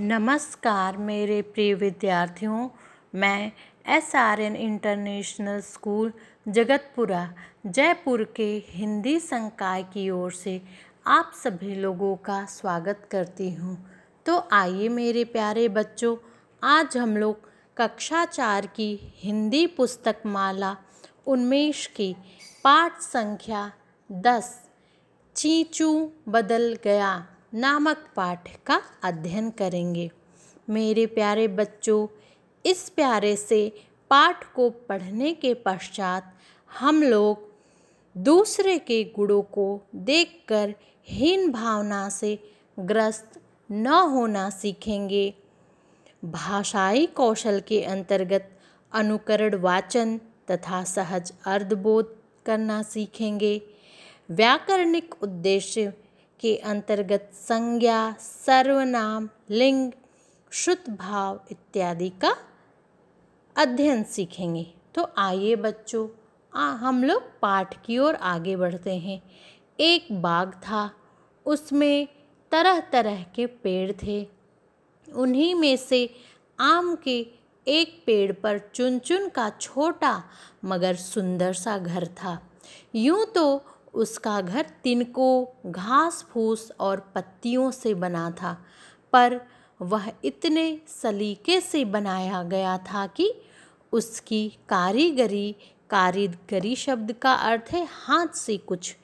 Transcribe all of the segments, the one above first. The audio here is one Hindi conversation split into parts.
नमस्कार मेरे प्रिय विद्यार्थियों, मैं S R N international school Jagatpura, Jaipur के हिंदी संकाय की ओर से आप सभी लोगों का स्वागत करती हूँ। तो आइए मेरे प्यारे बच्चों, आज हम लोग कक्षा चार की हिंदी पुस्तक माला उन्मेष की पाठ संख्या दस, चीचू बदल गया। नामक पाठ का अध्ययन करेंगे। मेरे प्यारे बच्चों, इस प्यारे से पाठ को पढ़ने के पश्चात हम लोग दूसरे के गुणों को देखकर हीन भावना से ग्रस्त न होना सीखेंगे। भाषाई कौशल के अंतर्गत अनुकरण वाचन तथा सहज अर्धबोध करना सीखेंगे। व्याकरणिक उद्देश्य के अंतर्गत संज्ञा सर्वनाम लिंग शुद्ध भाव इत्यादि का अध्ययन सीखेंगे। तो आइए बच्चों आ, हम लोग पाठ की ओर आगे बढ़ते हैं। एक बाग था उसमें तरह तरह के पेड़ थे। उन्हीं में से आम के एक पेड़ पर चुन चुन का छोटा मगर सुंदर सा घर था। यूँ तो उसका घर तिनको घास फूस और पत्तियों से बना था, पर वह इतने सलीके से बनाया गया था कि उसकी कारीगरी कारीगरी शब्द का अर्थ है हाथ से कुछ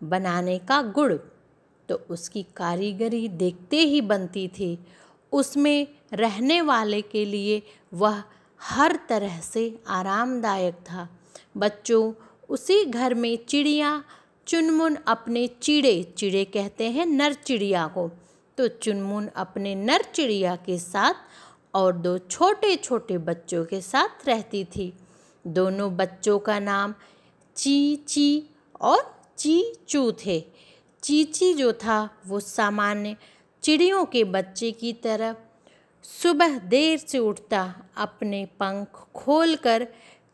बनाने का गुण तो उसकी कारीगरी देखते ही बनती थी। उसमें रहने वाले के लिए वह हर तरह से आरामदायक था। बच्चों, उसी घर में चिड़िया चुनमुन अपने चिड़े चिड़े कहते हैं नर चिड़िया को। तो चुनमुन अपने नर चिड़िया के साथ और दो छोटे छोटे बच्चों के साथ रहती थी। दोनों बच्चों का नाम ची ची और ची, चू थे। चीची जो था, वो सामान्य चिड़ियों के बच्चे की तरह सुबह देर से उठता, अपने पंख खोलकर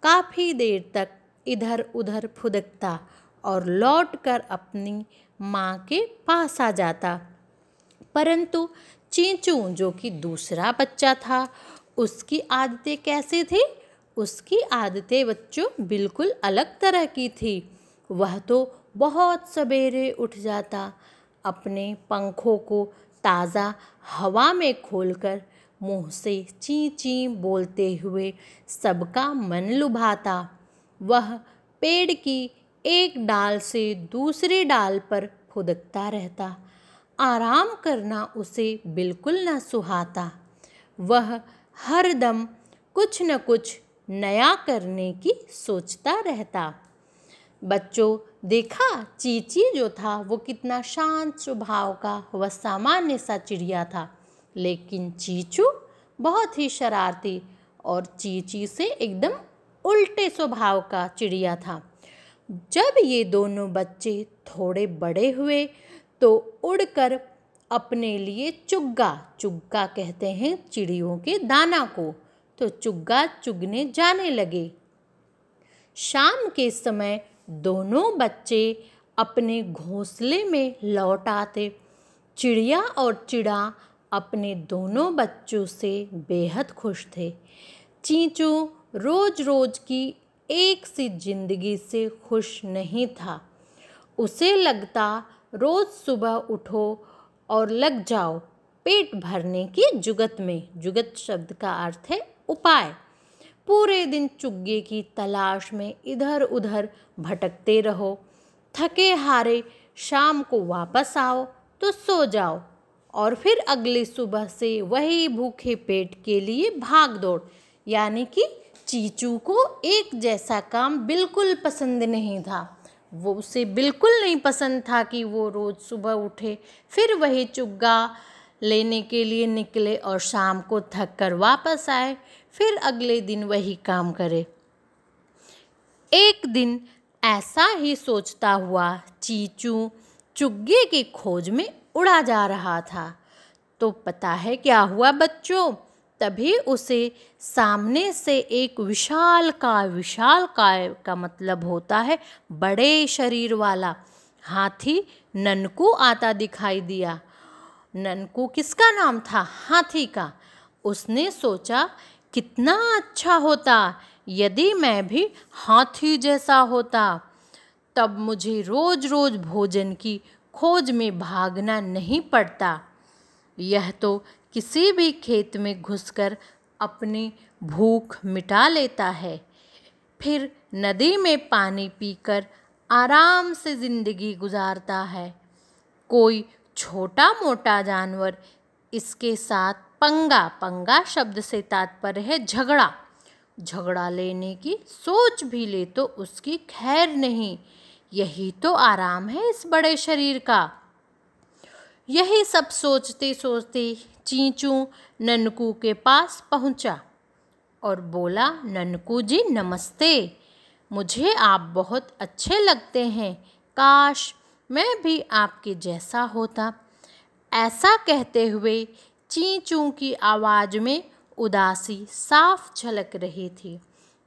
काफ़ी देर तक इधर उधर फुदकता और लौटकर अपनी माँ के पास आ जाता। परंतु चींचू, जो कि दूसरा बच्चा था, उसकी आदतें कैसे थी? उसकी आदतें बच्चों बिल्कुल अलग तरह की थी। वह तो बहुत सवेरे उठ जाता, अपने पंखों को ताज़ा हवा में खोलकर मुँह से ची ची बोलते हुए सबका मन लुभाता। वह पेड़ की एक डाल से दूसरे डाल पर फुदकता रहता। आराम करना उसे बिल्कुल न सुहाता। वह हर दम कुछ न कुछ नया करने की सोचता रहता। बच्चों, देखा चीची जो था, वो कितना शांत स्वभाव का वह सामान्य सा चिड़िया था। लेकिन चीचू बहुत ही शरारती और चीची से एकदम उल्टे स्वभाव का चिड़िया था। जब ये दोनों बच्चे थोड़े बड़े हुए तो उड़कर अपने लिए चुग्गा चुग्गा कहते हैं चिड़ियों के दाना को। तो चुग्गा चुगने जाने लगे। शाम के समय दोनों बच्चे अपने घोंसले में लौट आते। चिड़िया और चिड़ा अपने दोनों बच्चों से बेहद खुश थे। चींचू रोज रोज की एक सी ज़िंदगी से खुश नहीं था। उसे लगता, रोज़ सुबह उठो और लग जाओ पेट भरने की जुगत में। जुगत शब्द का अर्थ है उपाय। पूरे दिन चुग्गे की तलाश में इधर उधर भटकते रहो। थके हारे शाम को वापस आओ तो सो जाओ और फिर अगली सुबह से वही भूखे पेट के लिए भाग दौड़। यानी कि चीचू को एक जैसा काम बिल्कुल पसंद नहीं था। वो उसे बिल्कुल नहीं पसंद था कि वो रोज़ सुबह उठे, फिर वही चुग्गा लेने के लिए निकले और शाम को थक कर वापस आए, फिर अगले दिन वही काम करे। एक दिन ऐसा ही सोचता हुआ चीचू चुग्गे की खोज में उड़ा जा रहा था। तो पता है क्या हुआ बच्चों? तभी उसे सामने से एक विशाल का, विशाल काय का मतलब होता है बड़े शरीर वाला। हाथी ननकू आता दिखाई दिया। ननकू किसका नाम था? हाथी का। उसने सोचा, कितना अच्छा होता, यदि मैं भी हाथी जैसा होता। तब मुझे रोज रोज भोजन की खोज में भागना नहीं पड़ता। यह तो किसी भी खेत में घुसकर अपनी भूख मिटा लेता है। फिर नदी में पानी पीकर आराम से ज़िंदगी गुजारता है। कोई छोटा मोटा जानवर इसके साथ पंगा पंगा शब्द से तात्पर्य है झगड़ा। झगड़ा लेने की सोच भी ले तो उसकी खैर नहीं। यही तो आराम है इस बड़े शरीर का। यही सब सोचते सोचते चींचू ननकू के पास पहुँचा और बोला, ननकू जी, नमस्ते। मुझे आप बहुत अच्छे लगते हैं। काश मैं भी आपके जैसा होता। ऐसा कहते हुए चींचू की आवाज़ में उदासी साफ़ झलक रही थी।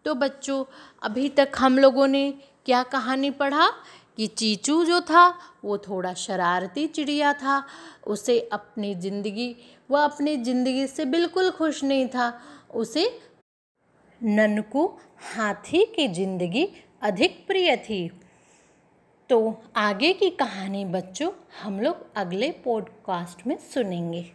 तो बच्चों, अभी तक हम लोगों ने क्या कहानी पढ़ा? कि चीचू जो था, वो थोड़ा शरारती चिड़िया था। उसे अपनी ज़िंदगी वह अपनी ज़िंदगी से बिल्कुल खुश नहीं था। उसे ननकू हाथी की ज़िंदगी अधिक प्रिय थी। तो आगे की कहानी बच्चों, हम लोग अगले पॉडकास्ट में सुनेंगे।